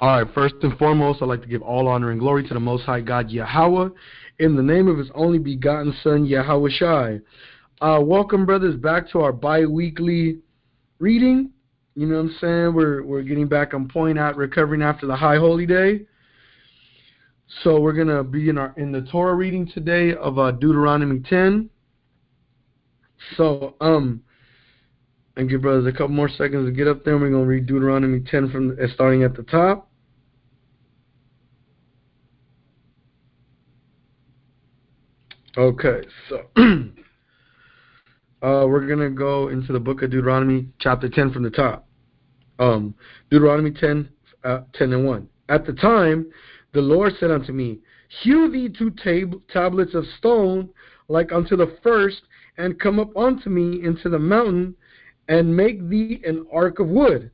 All right, first and foremost, I'd like to give all honor and glory to the Most High God Yahweh in the name of His only begotten Son, Yahawashi. Uh, welcome, brothers, back to our bi weekly reading. You know what I'm saying? We're, we're getting back on point out recovering after the High Holy Day. So we're going to be in, our, in the Torah reading today of uh, Deuteronomy 10. So, um, and give brothers a couple more seconds to get up there. We're going to read Deuteronomy 10 from starting at the top. Okay, so uh, we're going to go into the book of Deuteronomy, chapter 10 from the top. Um, Deuteronomy 10, uh, 10 and 1. At the time, the Lord said unto me, Hew thee two tab- tablets of stone like unto the first, and come up unto me into the mountain, and make thee an ark of wood.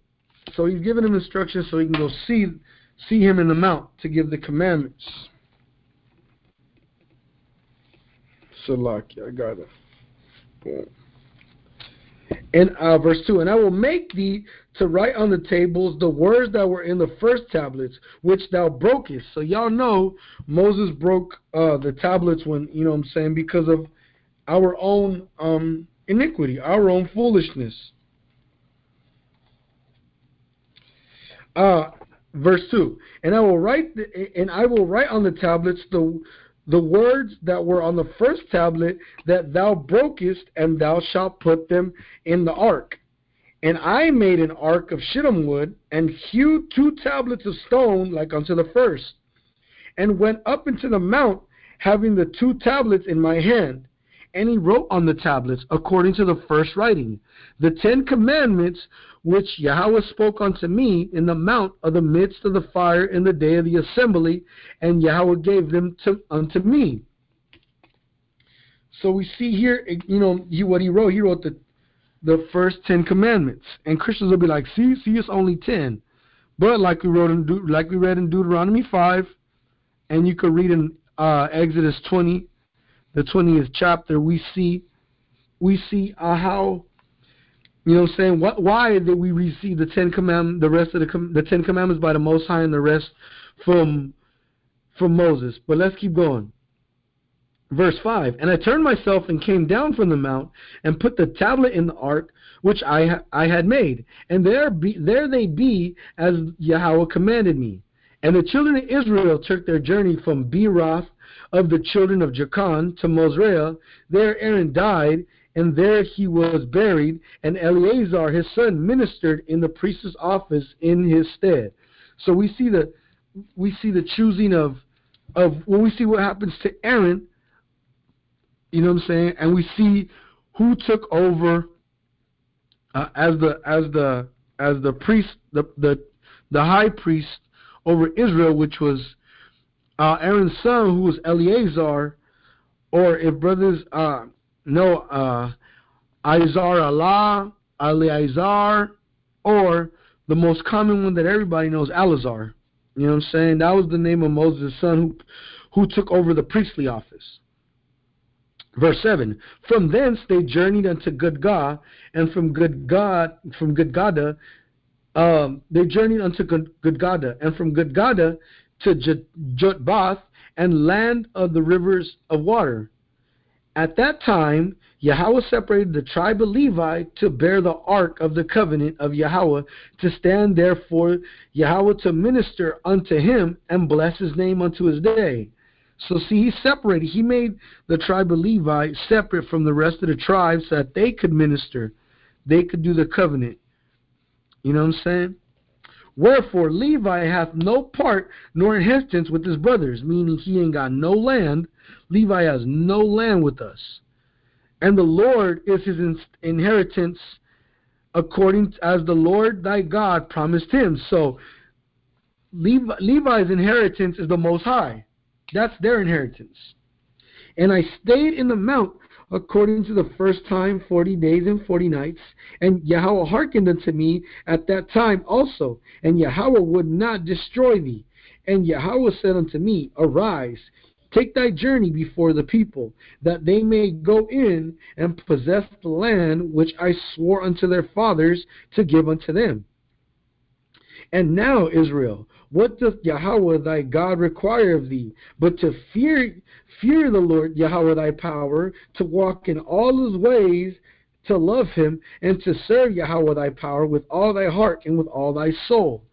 So he's given him instructions so he can go see see him in the mount to give the commandments. Salaki, I got it. Boom. And uh, verse 2 And I will make thee to write on the tables the words that were in the first tablets, which thou brokest. So y'all know Moses broke uh, the tablets when, you know what I'm saying, because of our own um, iniquity, our own foolishness. Uh, verse 2 And I will write the, and I will write on the tablets the the words that were on the first tablet that thou brokest, and thou shalt put them in the ark. And I made an ark of shittim wood, and hewed two tablets of stone like unto the first, and went up into the mount, having the two tablets in my hand. And he wrote on the tablets, according to the first writing, the Ten Commandments which Yahweh spoke unto me in the mount of the midst of the fire in the day of the assembly, and Yahweh gave them to, unto me. So we see here, you know, he, what he wrote. He wrote the the first ten commandments, and Christians will be like, "See, see, it's only ten. But like we wrote in, like we read in Deuteronomy five, and you could read in uh, Exodus twenty, the twentieth chapter, we see, we see uh, how you know what I'm saying? What, why did we receive the Ten Commandments, the rest of the the Ten Commandments by the Most High, and the rest from from Moses? But let's keep going. Verse five. And I turned myself and came down from the mount and put the tablet in the ark which I I had made, and there be there they be as Yahweh commanded me. And the children of Israel took their journey from Beeroth of the children of Jaakan to Mosrah. There Aaron died, and there he was buried, and Eleazar his son ministered in the priest's office in his stead. So we see the we see the choosing of of when we see what happens to Aaron, you know what I'm saying, and we see who took over uh, as the as the as the priest the the the high priest over Israel, which was uh, Aaron's son, who was Eleazar, or if brothers uh, no uh, Izar Allah, Eleazar, or the most common one that everybody knows, Alazar. You know what I'm saying? That was the name of Moses' son who, who took over the priestly office. Verse 7 From thence they journeyed unto Gudgah, and from Gudgah, from Gudgodah, um, they journeyed unto Gudgodah, and from Gudgodah to Jotbath, and land of the rivers of water. At that time, Yahweh separated the tribe of Levi to bear the ark of the covenant of Yahweh, to stand there for Yahweh to minister unto him and bless his name unto his day. So see, he separated. He made the tribe of Levi separate from the rest of the tribes so that they could minister. They could do the covenant. You know what I'm saying? Wherefore Levi hath no part nor inheritance with his brothers, meaning he ain't got no land. Levi has no land with us. And the Lord is his inheritance according as the Lord thy God promised him. So Levi, Levi's inheritance is the most high. That's their inheritance. And I stayed in the mount according to the first time forty days and forty nights. And Yahweh hearkened unto me at that time also. And Yahweh would not destroy thee. And Yahweh said unto me, Arise, take thy journey before the people, that they may go in and possess the land which I swore unto their fathers to give unto them. And now, Israel, What doth Yahweh thy God require of thee? But to fear fear the Lord Yahweh thy power, to walk in all his ways, to love him, and to serve Yahweh thy power with all thy heart and with all thy soul.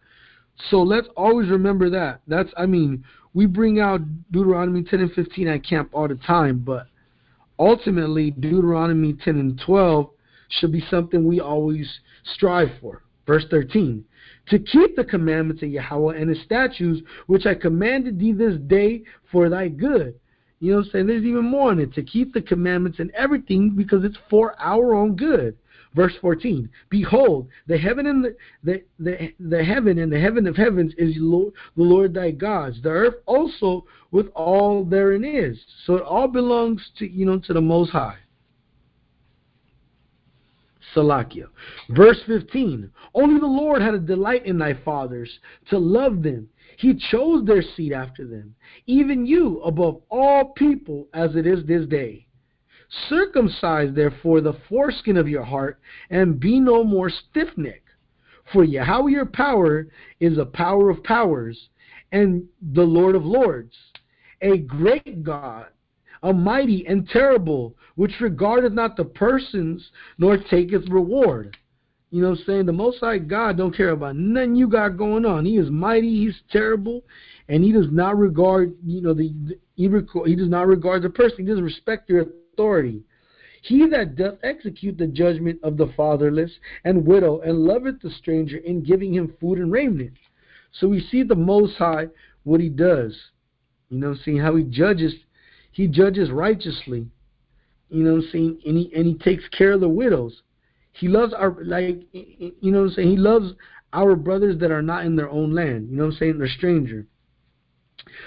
So let's always remember that. That's I mean, we bring out Deuteronomy 10 and 15 at camp all the time, but ultimately Deuteronomy 10 and 12 should be something we always strive for. Verse 13 To keep the commandments of Yahweh and his statutes, which I commanded thee this day for thy good. You know what I'm saying? There's even more in it. To keep the commandments and everything because it's for our own good. Verse 14 Behold, the heaven and the, the, the, the heaven and the heaven of heavens is Lord, the Lord thy God's. The earth also with all therein is. So it all belongs to you know to the Most High. Salakia. Verse 15 Only the Lord had a delight in thy fathers to love them. He chose their seed after them, even you above all people, as it is this day. Circumcise therefore the foreskin of your heart, and be no more stiff necked. For Yahweh your power is a power of powers, and the Lord of lords, a great God, a mighty and terrible, which regardeth not the persons, nor taketh reward. You know what I'm saying? The Most High God don't care about nothing you got going on. He is mighty, he's terrible, and he does not regard, you know, the, the he, he does not regard the person. He doesn't respect your authority. He that doth execute the judgment of the fatherless and widow, and loveth the stranger in giving him food and raiment. So we see the Most High, what he does. You know, seeing how he judges, he judges righteously. You know, seeing and he and he takes care of the widows. He loves our like you know, I'm saying he loves our brothers that are not in their own land. You know, what I'm saying they're stranger.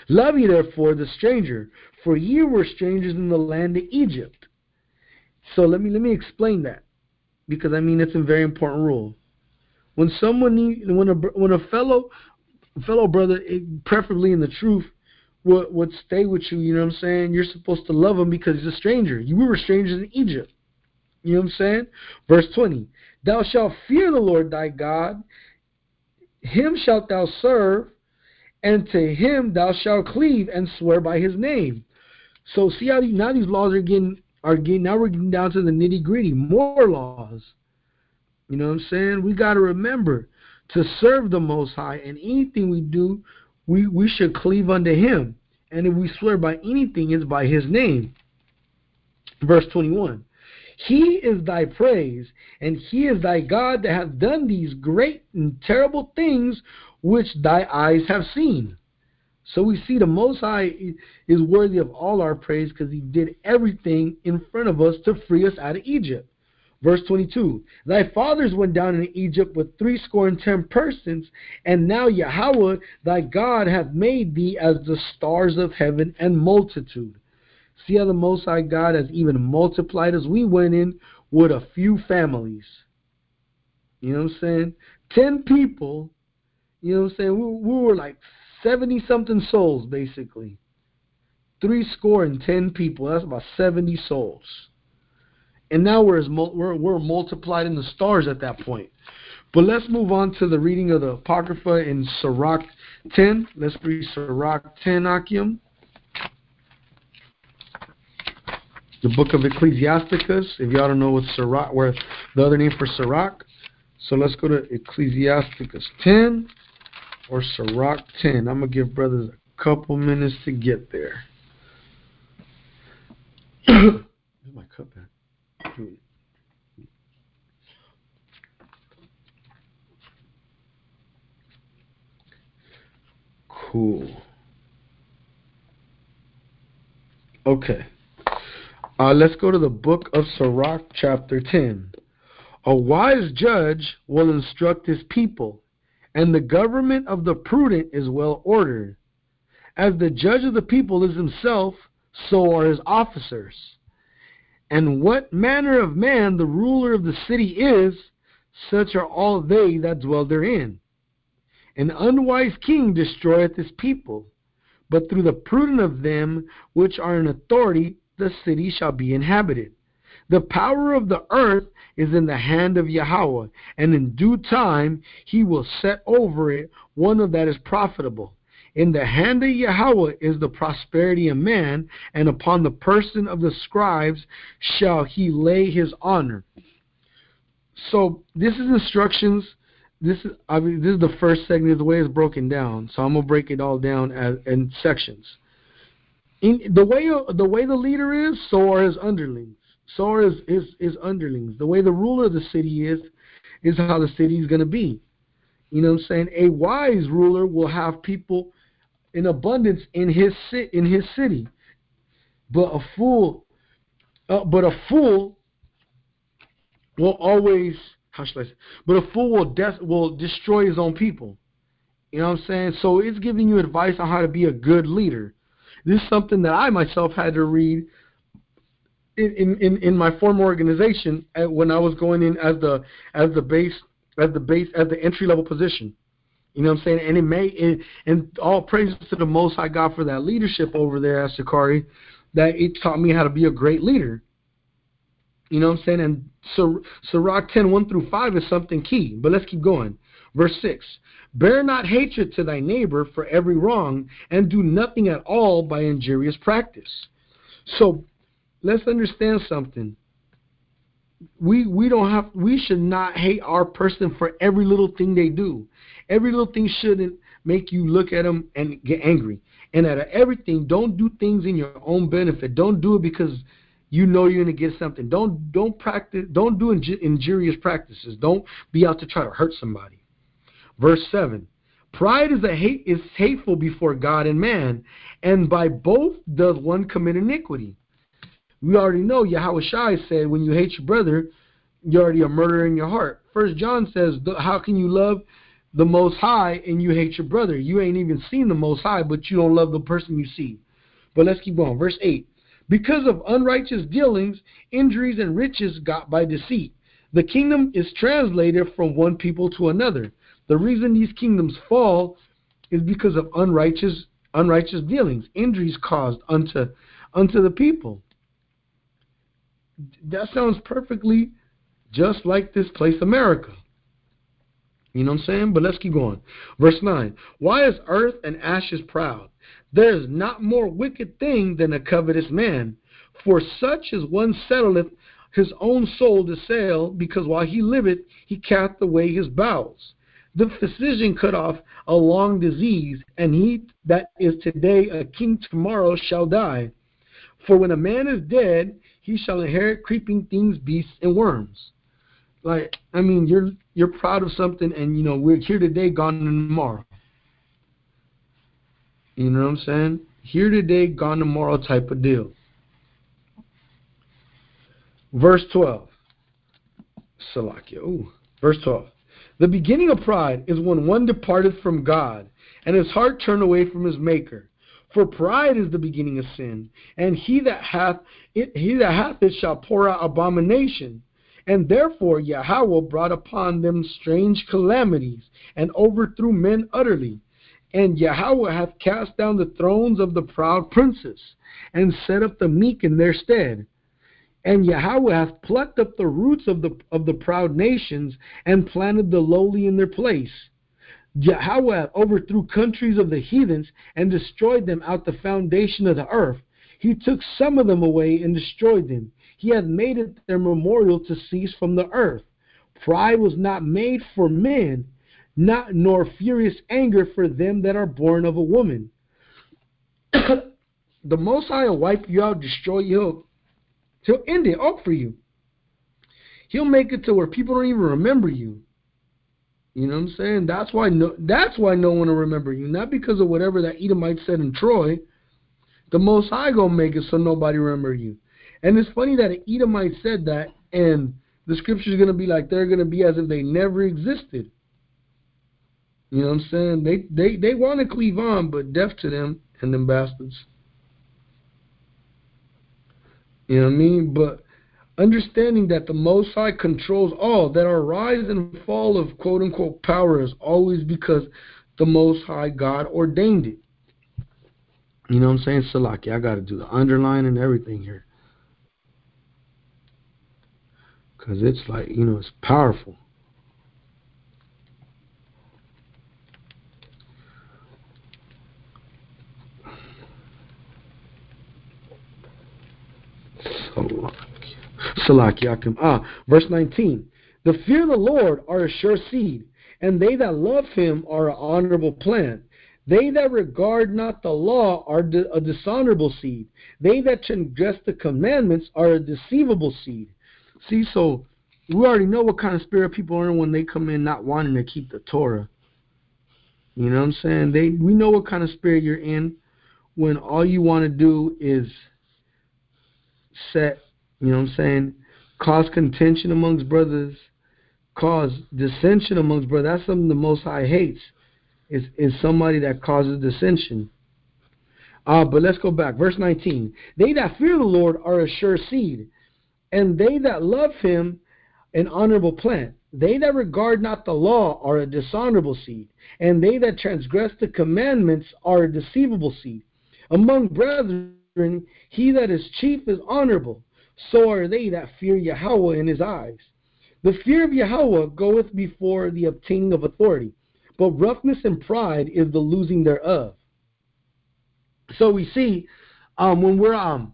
Love ye therefore the stranger, for ye were strangers in the land of Egypt. So let me let me explain that because I mean it's a very important rule. When someone need, when a when a fellow fellow brother, eh, preferably in the truth, would would stay with you, you know what I'm saying? You're supposed to love him because he's a stranger. You were strangers in Egypt. You know what I'm saying? Verse 20. Thou shalt fear the Lord thy God, him shalt thou serve, and to him thou shalt cleave and swear by his name. So see how now these laws are getting are getting now we're getting down to the nitty gritty, more laws. You know what I'm saying? We got to remember to serve the Most High, and anything we do, we we should cleave unto Him. And if we swear by anything, it's by His name. Verse 21. He is thy praise, and he is thy God that hath done these great and terrible things which thy eyes have seen. So we see the Most High is worthy of all our praise because he did everything in front of us to free us out of Egypt. Verse 22 Thy fathers went down in Egypt with threescore and ten persons, and now Yahweh thy God hath made thee as the stars of heaven and multitude. See how the Most High God has even multiplied us. We went in with a few families. You know what I'm saying? Ten people. You know what I'm saying? We, we were like 70 something souls, basically. Three score and ten people. That's about 70 souls. And now we're, as we're, we're multiplied in the stars at that point. But let's move on to the reading of the Apocrypha in Sirach 10. Let's read Sirach 10, Akim. The book of Ecclesiasticus. If y'all don't know what Sirach, where the other name for Sirach. So let's go to Ecclesiasticus 10 or Sirach 10. I'm going to give brothers a couple minutes to get there. My cup Cool. Okay. Uh, let's go to the book of Sirach, chapter 10. A wise judge will instruct his people and the government of the prudent is well ordered. As the judge of the people is himself, so are his officers. And what manner of man the ruler of the city is, such are all they that dwell therein. An unwise king destroyeth his people, but through the prudent of them which are in authority the city shall be inhabited. The power of the earth is in the hand of Yahweh, and in due time he will set over it one that is profitable. In the hand of Yahweh is the prosperity of man, and upon the person of the scribes shall he lay his honor. So this is instructions. This is I mean this is the first segment of the way it's broken down. So I'm gonna break it all down as, in sections. In the way the way the leader is, so are his underlings. So are his, his, his underlings. The way the ruler of the city is, is how the city is gonna be. You know what I'm saying? A wise ruler will have people in abundance in his in his city, but a fool, uh, but a fool will always how should I say? But a fool will des- will destroy his own people. You know what I'm saying? So it's giving you advice on how to be a good leader. This is something that I myself had to read in in, in my former organization when I was going in as the as the base as the base as the entry level position. You know what I'm saying? And it may and, and all praises to the Most High God for that leadership over there at Sakari, that it taught me how to be a great leader. You know what I'm saying? And so Sirach 10, 1 through 5 is something key. But let's keep going. Verse 6 Bear not hatred to thy neighbor for every wrong, and do nothing at all by injurious practice. So let's understand something. We we don't have we should not hate our person for every little thing they do. Every little thing shouldn't make you look at them and get angry. And out of everything, don't do things in your own benefit. Don't do it because you know you're going to get something. Don't don't practice. Don't do injurious practices. Don't be out to try to hurt somebody. Verse seven. Pride is a hate is hateful before God and man, and by both does one commit iniquity. We already know Yahawashi said, when you hate your brother, you're already a murderer in your heart. First John says, how can you love the Most High and you hate your brother. You ain't even seen the Most High, but you don't love the person you see. But let's keep going. Verse 8. Because of unrighteous dealings, injuries, and riches got by deceit, the kingdom is translated from one people to another. The reason these kingdoms fall is because of unrighteous unrighteous dealings, injuries caused unto unto the people. That sounds perfectly just like this place, America. You know what I'm saying? But let's keep going. Verse 9. Why is earth and ashes proud? There is not more wicked thing than a covetous man. For such as one settleth his own soul to sale, because while he liveth, he cast away his bowels. The physician cut off a long disease, and he that is today a king tomorrow shall die. For when a man is dead, he shall inherit creeping things, beasts, and worms. Like, I mean, you're you're proud of something, and you know we're here today, gone tomorrow. You know what I'm saying? Here today, gone tomorrow type of deal. Verse 12. Salakia. Ooh. Verse 12. The beginning of pride is when one departed from God, and his heart turned away from his Maker. For pride is the beginning of sin, and he that hath it, he that hath it shall pour out abomination. And therefore Yahweh brought upon them strange calamities, and overthrew men utterly. And Yahweh hath cast down the thrones of the proud princes, and set up the meek in their stead. And Yahweh hath plucked up the roots of the of the proud nations, and planted the lowly in their place. Yahweh overthrew countries of the heathens, and destroyed them out the foundation of the earth. He took some of them away and destroyed them. He hath made it their memorial to cease from the earth. Pride was not made for men, not nor furious anger for them that are born of a woman. the Most High will wipe you out, destroy you. He'll end it all for you. He'll make it to where people don't even remember you. You know what I'm saying? That's why no that's why no one will remember you. Not because of whatever that Edomite said in Troy. The Most High gonna make it so nobody remember you. And it's funny that an Edomite said that, and the scripture's to be like they're to be as if they never existed. You know what I'm saying? They they they want to cleave on, but deaf to them and them bastards. You know what I mean? But understanding that the Most High controls all, that our rise and fall of quote unquote power is always because the Most High God ordained it. You know what I'm saying? Salaki, I got to do the underline and everything here. Because it's like, you know, it's powerful. Ah, verse 19. The fear of the Lord are a sure seed, and they that love him are an honorable plant. They that regard not the law are a dishonorable seed. They that transgress the commandments are a deceivable seed. See, so we already know what kind of spirit people are when they come in not wanting to keep the Torah. You know what I'm saying? They we know what kind of spirit you're in when all you want to do is set, you know what I'm saying, cause contention amongst brothers, cause dissension amongst brothers. That's something the Most High hates, is, is somebody that causes dissension. Uh, but let's go back. Verse 19. They that fear the Lord are a sure seed, and they that love him an honorable plant. They that regard not the law are a dishonorable seed, and they that transgress the commandments are a deceivable seed. Among brethren, he that is chief is honorable, so are they that fear Yahweh in his eyes. The fear of Yahweh goeth before the obtaining of authority, but roughness and pride is the losing thereof. So we see um, when we're um,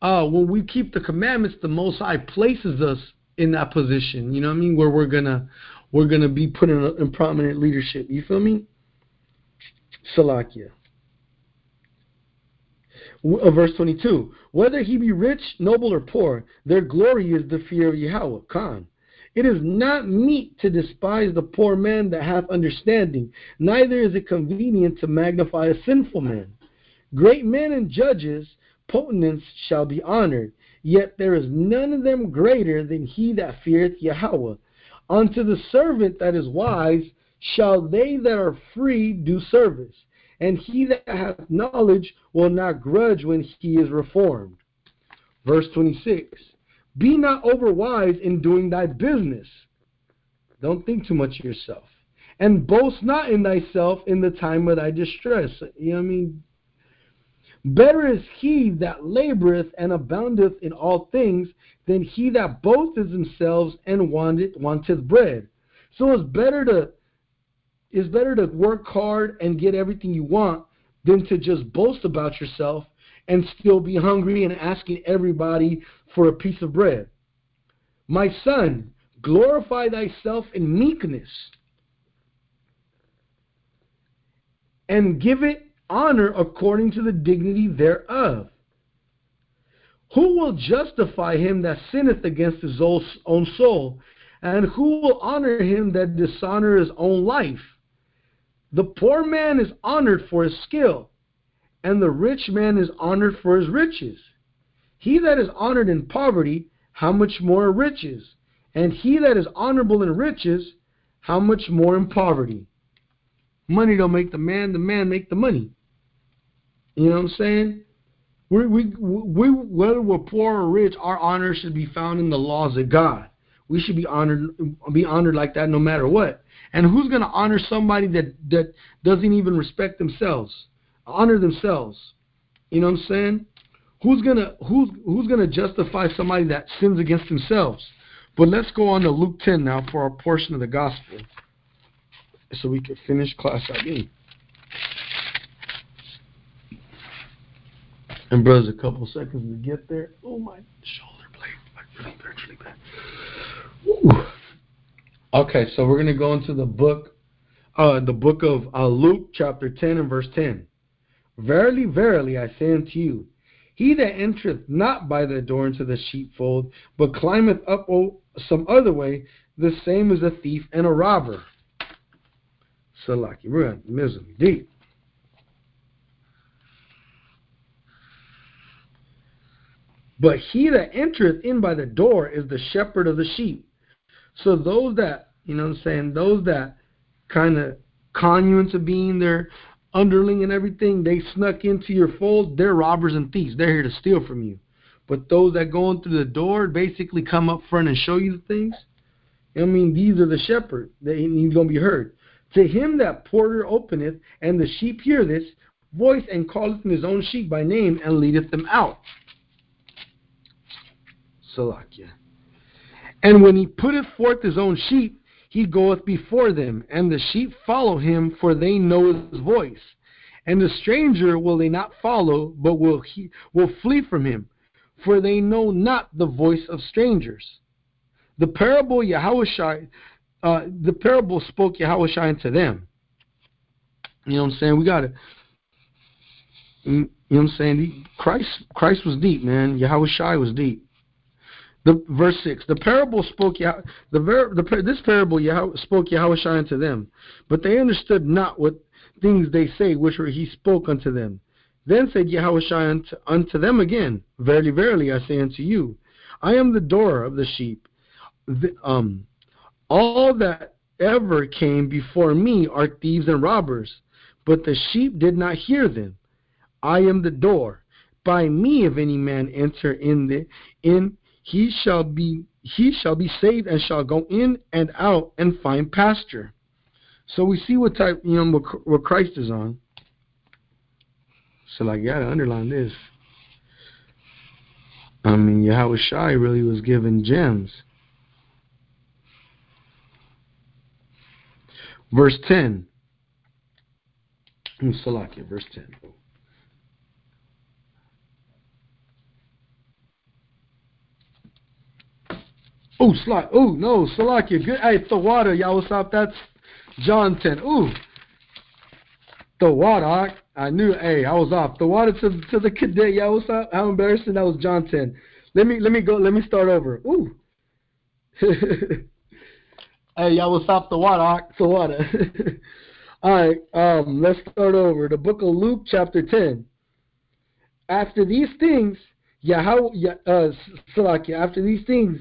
uh, when we keep the commandments, the Most High places us in that position. You know what I mean? Where we're gonna we're gonna be put in, a, in prominent leadership. You feel me? Salakia. Uh, verse 22 Whether he be rich, noble, or poor, their glory is the fear of Yahweh. Khan. It is not meet to despise the poor man that hath understanding, neither is it convenient to magnify a sinful man. Great men and judges, potentates shall be honored, yet there is none of them greater than he that feareth Yahweh. Unto the servant that is wise shall they that are free do service and he that hath knowledge will not grudge when he is reformed. Verse 26 Be not overwise in doing thy business. Don't think too much of yourself. And boast not in thyself in the time of thy distress. You know what I mean? Better is he that laboreth and aboundeth in all things than he that boasteth himself and wanteth, wanteth bread. So it's better to it's better to work hard and get everything you want than to just boast about yourself and still be hungry and asking everybody for a piece of bread. My son, glorify thyself in meekness and give it honor according to the dignity thereof. Who will justify him that sinneth against his own soul? And who will honor him that dishonor his own life? The poor man is honored for his skill, and the rich man is honored for his riches. He that is honored in poverty, how much more in riches? And he that is honorable in riches, how much more in poverty? Money don't make the man, the man make the money. You know what I'm saying? We, we, we, whether we're poor or rich, our honor should be found in the laws of God. We should be honored, be honored like that no matter what. And who's going to honor somebody that, that doesn't even respect themselves, honor themselves? You know what I'm saying? Who's gonna who's who's gonna justify somebody that sins against themselves? But let's go on to Luke 10 now for our portion of the gospel, so we can finish class again. And brothers, a couple seconds to get there. Oh my shoulder blade, like really, really bad. Ooh. Okay, so we're going to go into the book, uh, the book of uh, Luke, chapter 10 and verse 10. Verily, verily, I say unto you, he that entereth not by the door into the sheepfold, but climbeth up some other way, the same is a thief and a robber. Salaki, we're going to deep. But he that entereth in by the door is the shepherd of the sheep. So those that, you know what I'm saying, those that kind of con you into being their underling and everything, they snuck into your fold, they're robbers and thieves. They're here to steal from you. But those that go in through the door basically come up front and show you the things. I mean, these are the shepherd. He's going to be heard. To him that porter openeth, and the sheep hear this voice, and calleth his own sheep by name, and leadeth them out. Salakia. And when he putteth forth his own sheep, he goeth before them, and the sheep follow him, for they know his voice. And the stranger will they not follow, but will he will flee from him, for they know not the voice of strangers. The parable Yahushua, uh, the parable spoke Yahushua unto them. You know what I'm saying? We got to, you know what I'm saying? Christ, Christ was deep, man. Yahushua was deep. The verse six. The parable spoke the, the this parable spoke Yahushua unto them, but they understood not what things they say which were he spoke unto them. Then said Yahushua unto, unto them again, Verily, verily, I say unto you, I am the door of the sheep. The, um, all that ever came before me are thieves and robbers, but the sheep did not hear them. I am the door. By me, if any man enter in the in, he shall be he shall be saved and shall go in and out and find pasture. So we see what type you know what Christ is on. So like, you gotta underline this. I mean, Yahawashi really was given gems. Verse 10. Salakia, verse 10. Oh, Slack. Oh, no, Salakia. Good. Hey, the water, y'all. What's up? That's John 10. Ooh. The water. I knew. Hey, I was off. The water to to the cadet. Yeah, what's up? How embarrassing. That was John 10. Let me let me go. Let me start over. Ooh. hey, y'all. What's up? The water. The water. All right. Um. Let's start over. The book of Luke, chapter 10. After these things, Yahweh, uh, Salakia, after these things,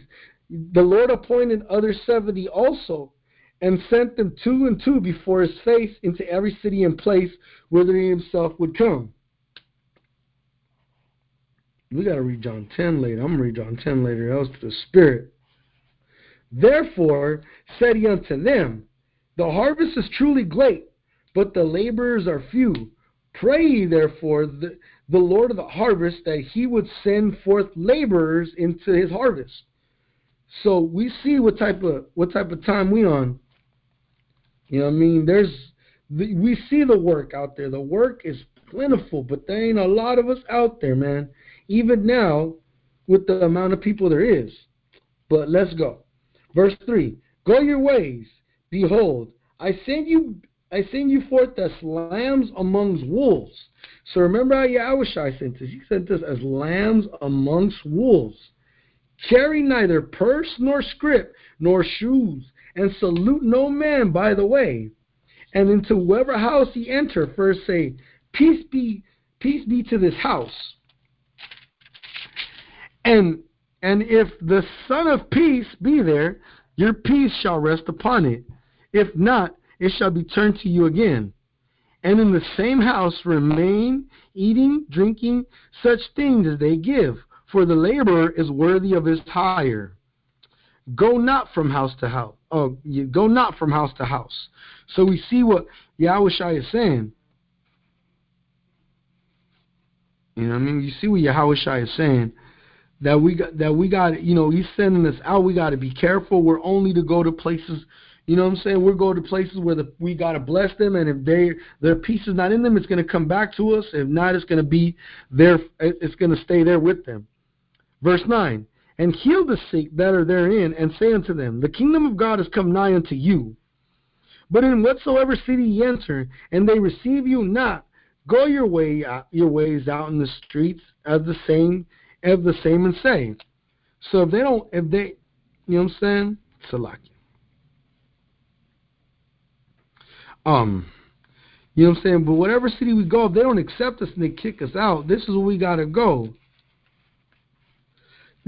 the Lord appointed other seventy also, and sent them two and two before his face into every city and place whither he himself would come. We got to read John 10 later. I'm going to read John 10 later. That was to the Spirit. Therefore said he unto them, The harvest is truly great, but the laborers are few. Pray therefore the, the Lord of the harvest that he would send forth laborers into his harvest. So we see what type of what type of time we on. You know what I mean? There's we see the work out there. The work is plentiful, but there ain't a lot of us out there, man. Even now, with the amount of people there is. But let's go. Verse three: Go your ways. Behold, I send you. I send you forth as lambs amongst wolves. So remember how Yahweh sent us. He sent us as lambs amongst wolves. Carry neither purse nor scrip nor shoes, and salute no man by the way. And into whoever house ye enter, first say, Peace be, peace be to this house. And and if the Son of Peace be there, your peace shall rest upon it. If not, it shall be turned to you again. And in the same house remain, eating, drinking, such things as they give, for the laborer is worthy of his hire. Go not from house to house. Oh, go not from house to house. So we see what Yahweh is saying. You know what I mean? You see what Yahweh is saying. That we got that we got you know, he's sending us out, we gotta be careful. We're only to go to places you know what I'm saying? We're going to places where the, we gotta bless them, and if they their peace is not in them, it's gonna come back to us. If not, it's gonna be there. It's gonna stay there with them. Verse 9 And heal the sick that are therein, and say unto them, The kingdom of God is come nigh unto you. But in whatsoever city ye enter, and they receive you not, go your way out, your ways out in the streets as the same as the same and say. So if they don't, if they, you know what I'm saying? Salaki. Um, you know what I'm saying? But whatever city we go, if they don't accept us and they kick us out, this is where we gotta go.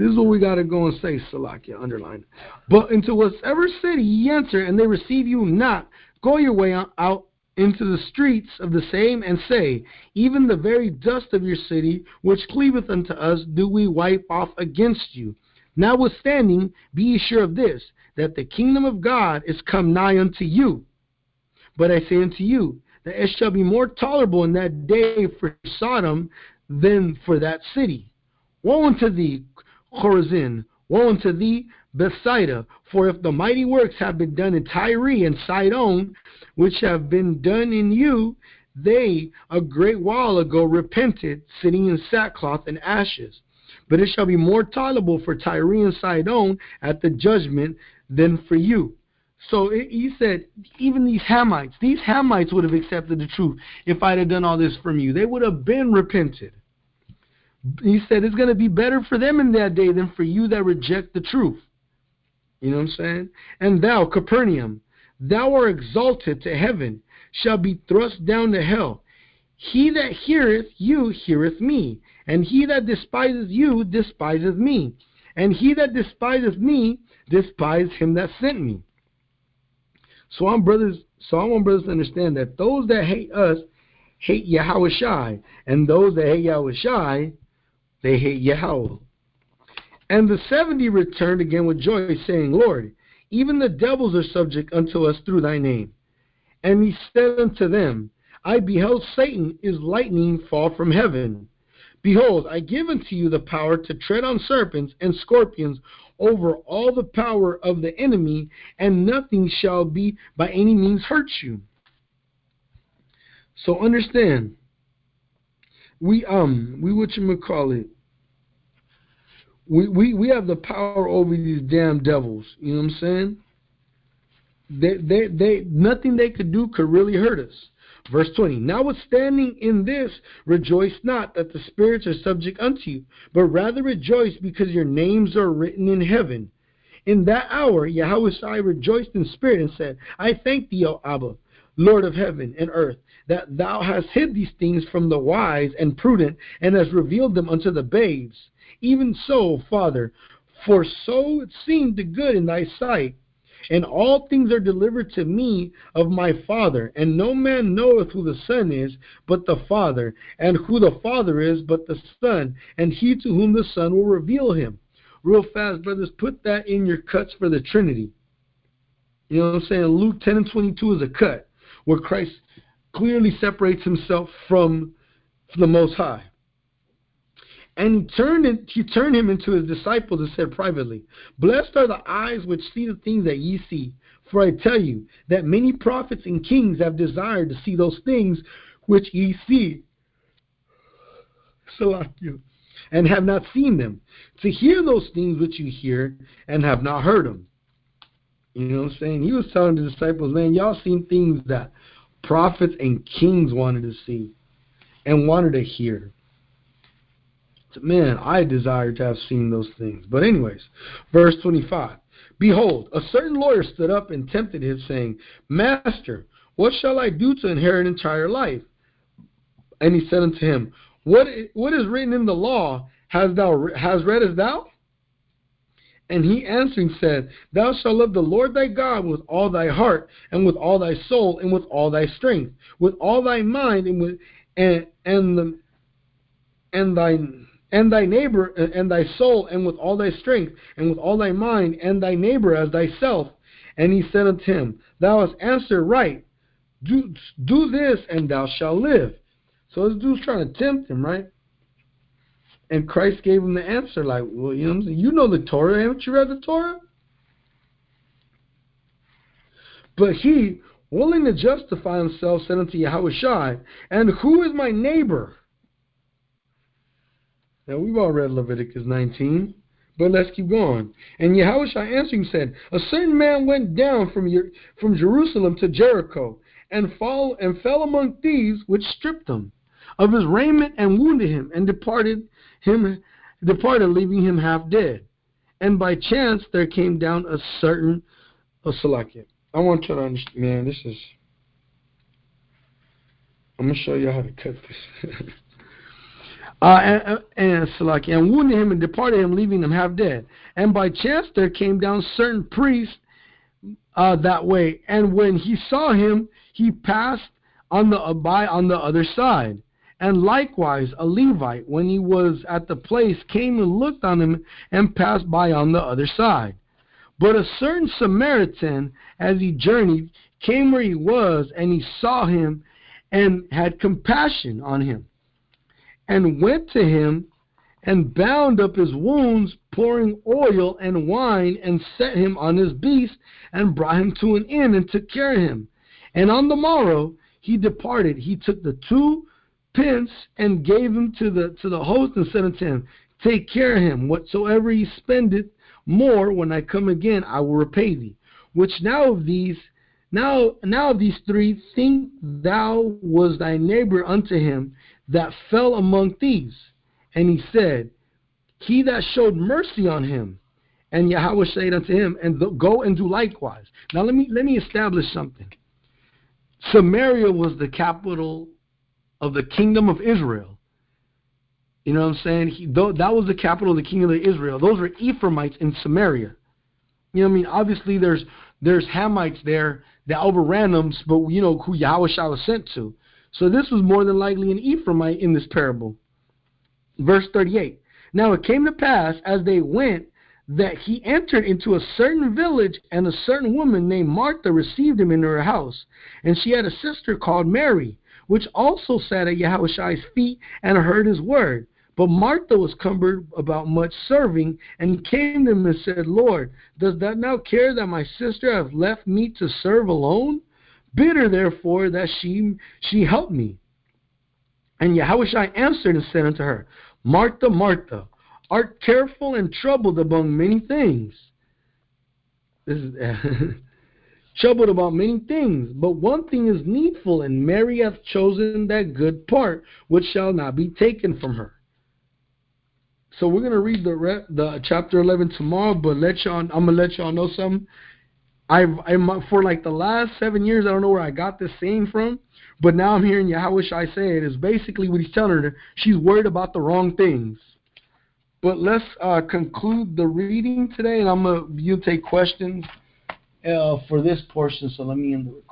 This is what we got to go and say, Salakia, underline. But into whatever city ye enter, and they receive you not, go your way out into the streets of the same, and say, Even the very dust of your city, which cleaveth unto us, do we wipe off against you. Notwithstanding, be ye sure of this, that the kingdom of God is come nigh unto you. But I say unto you, that it shall be more tolerable in that day for Sodom than for that city. Woe unto thee, Chorazin, woe unto thee, Bethsaida. For if the mighty works have been done in Tyre and Sidon, which have been done in you, they a great while ago repented, sitting in sackcloth and ashes. But it shall be more tolerable for Tyre and Sidon at the judgment than for you. So it, he said, even these Hamites, these Hamites would have accepted the truth if I'd have done all this from you. They would have been repented. He said, it's going to be better for them in that day than for you that reject the truth. You know what I'm saying? And thou, Capernaum, thou art exalted to heaven, shall be thrust down to hell. He that heareth you heareth me, and he that despiseth you despiseth me, and he that despiseth me despiseth him that sent me. So I want brothers, so I want brothers to understand that those that hate us hate Yahawashi, and those that hate Yahawashi, they hate Yahweh. And the seventy returned again with joy, saying, Lord, even the devils are subject unto us through thy name. And he said unto them, I beheld Satan is lightning fall from heaven. Behold, I give unto you the power to tread on serpents and scorpions over all the power of the enemy, and nothing shall be by any means hurt you. So understand, we um we what you call it. We, we we have the power over these damn devils. You know what I'm saying? They they they nothing they could do could really hurt us. Verse 20 Notwithstanding in this, rejoice not that the spirits are subject unto you, but rather rejoice because your names are written in heaven. In that hour, Yahweh rejoiced in spirit and said, I thank thee, O Abba, Lord of heaven and earth, that thou hast hid these things from the wise and prudent, and hast revealed them unto the babes. Even so, Father, for so it seemed good in thy sight. And all things are delivered to me of my Father, and no man knoweth who the Son is, but the Father, and who the Father is, but the Son, and he to whom the Son will reveal him. Real fast, brothers, put that in your cuts for the Trinity. You know what I'm saying? Luke 10 and 22 is a cut where Christ clearly separates himself from the Most High. And he turned, it, he turned him into his disciples and said privately, Blessed are the eyes which see the things that ye see. For I tell you that many prophets and kings have desired to see those things which ye see. you and have not seen them, to hear those things which you hear and have not heard them. You know what I'm saying? He was telling the disciples, man, y'all seen things that prophets and kings wanted to see and wanted to hear man, I desire to have seen those things. But, anyways, verse 25 Behold, a certain lawyer stood up and tempted him, saying, Master, what shall I do to inherit entire life? And he said unto him, What, what is written in the law? Has thou has read as thou? And he answering said, Thou shalt love the Lord thy God with all thy heart, and with all thy soul, and with all thy strength, with all thy mind, and with and and and thy and thy neighbor and thy soul and with all thy strength and with all thy mind and thy neighbor as thyself. And he said unto him thou hast answered right. Do do this and thou shalt live. So this dude's trying to tempt him right and christ gave him the answer like well you know the torah haven't you read the torah? But he willing to justify himself said unto Yahweh and who is my neighbor? Now we've all read Leviticus 19, but let's keep going. And Yahushua answering said, A certain man went down from from Jerusalem to Jericho, and fall and fell among thieves, which stripped him of his raiment and wounded him, and departed him departed, leaving him half dead. And by chance there came down a certain a Salakia. I want you to understand, man, this is. I'm gonna show you how to cut this. Uh, and, and, like, and wounded him and departed him, leaving him half dead. And by chance there came down certain priests uh, that way, and when he saw him, he passed on the uh, by on the other side. And likewise a Levite, when he was at the place, came and looked on him and passed by on the other side. But a certain Samaritan, as he journeyed, came where he was, and he saw him and had compassion on him and went to him and bound up his wounds, pouring oil and wine, and set him on his beast, and brought him to an inn, and took care of him. And on the morrow he departed. He took the two pence and gave him to the to the host, and said unto him, Take care of him. Whatsoever he spendeth more, when I come again, I will repay thee. Which now of these now now of these three think thou was thy neighbor unto him that fell among thieves. And he said, He that showed mercy on him. And Yahawashi said unto him, And th- go and do likewise. Now let me let me establish something. Samaria was the capital of the kingdom of Israel. You know what I'm saying? He, th- that was the capital of the kingdom of Israel. Those were Ephraimites in Samaria. You know what I mean? Obviously, there's there's Hamites there that overran them, but you know who Yahawashi was sent to. So this was more than likely an Ephraimite in this parable. Verse 38. Now it came to pass as they went that he entered into a certain village, and a certain woman named Martha received him in her house. And she had a sister called Mary, which also sat at Yahawashi's feet and heard his word. But Martha was cumbered about much serving, and came to him and said, Lord, does thou now care that my sister hath left me to serve alone? Bid her therefore that she she help me. And Yahawashi answered and said unto her, Martha, Martha, art careful and troubled among many things. This is troubled about many things, but one thing is needful, and Mary hath chosen that good part, which shall not be taken from her. So we're gonna read the re- the chapter eleven tomorrow, but let y'all I'm gonna let y'all know something. I've I'm, for like the last seven years, I don't know where I got this saying from, but now I'm hearing Yahawashi I say it is basically what he's telling her. She's worried about the wrong things. But let's uh, conclude the reading today, and I'm gonna you take questions uh, for this portion. So let me end the recording.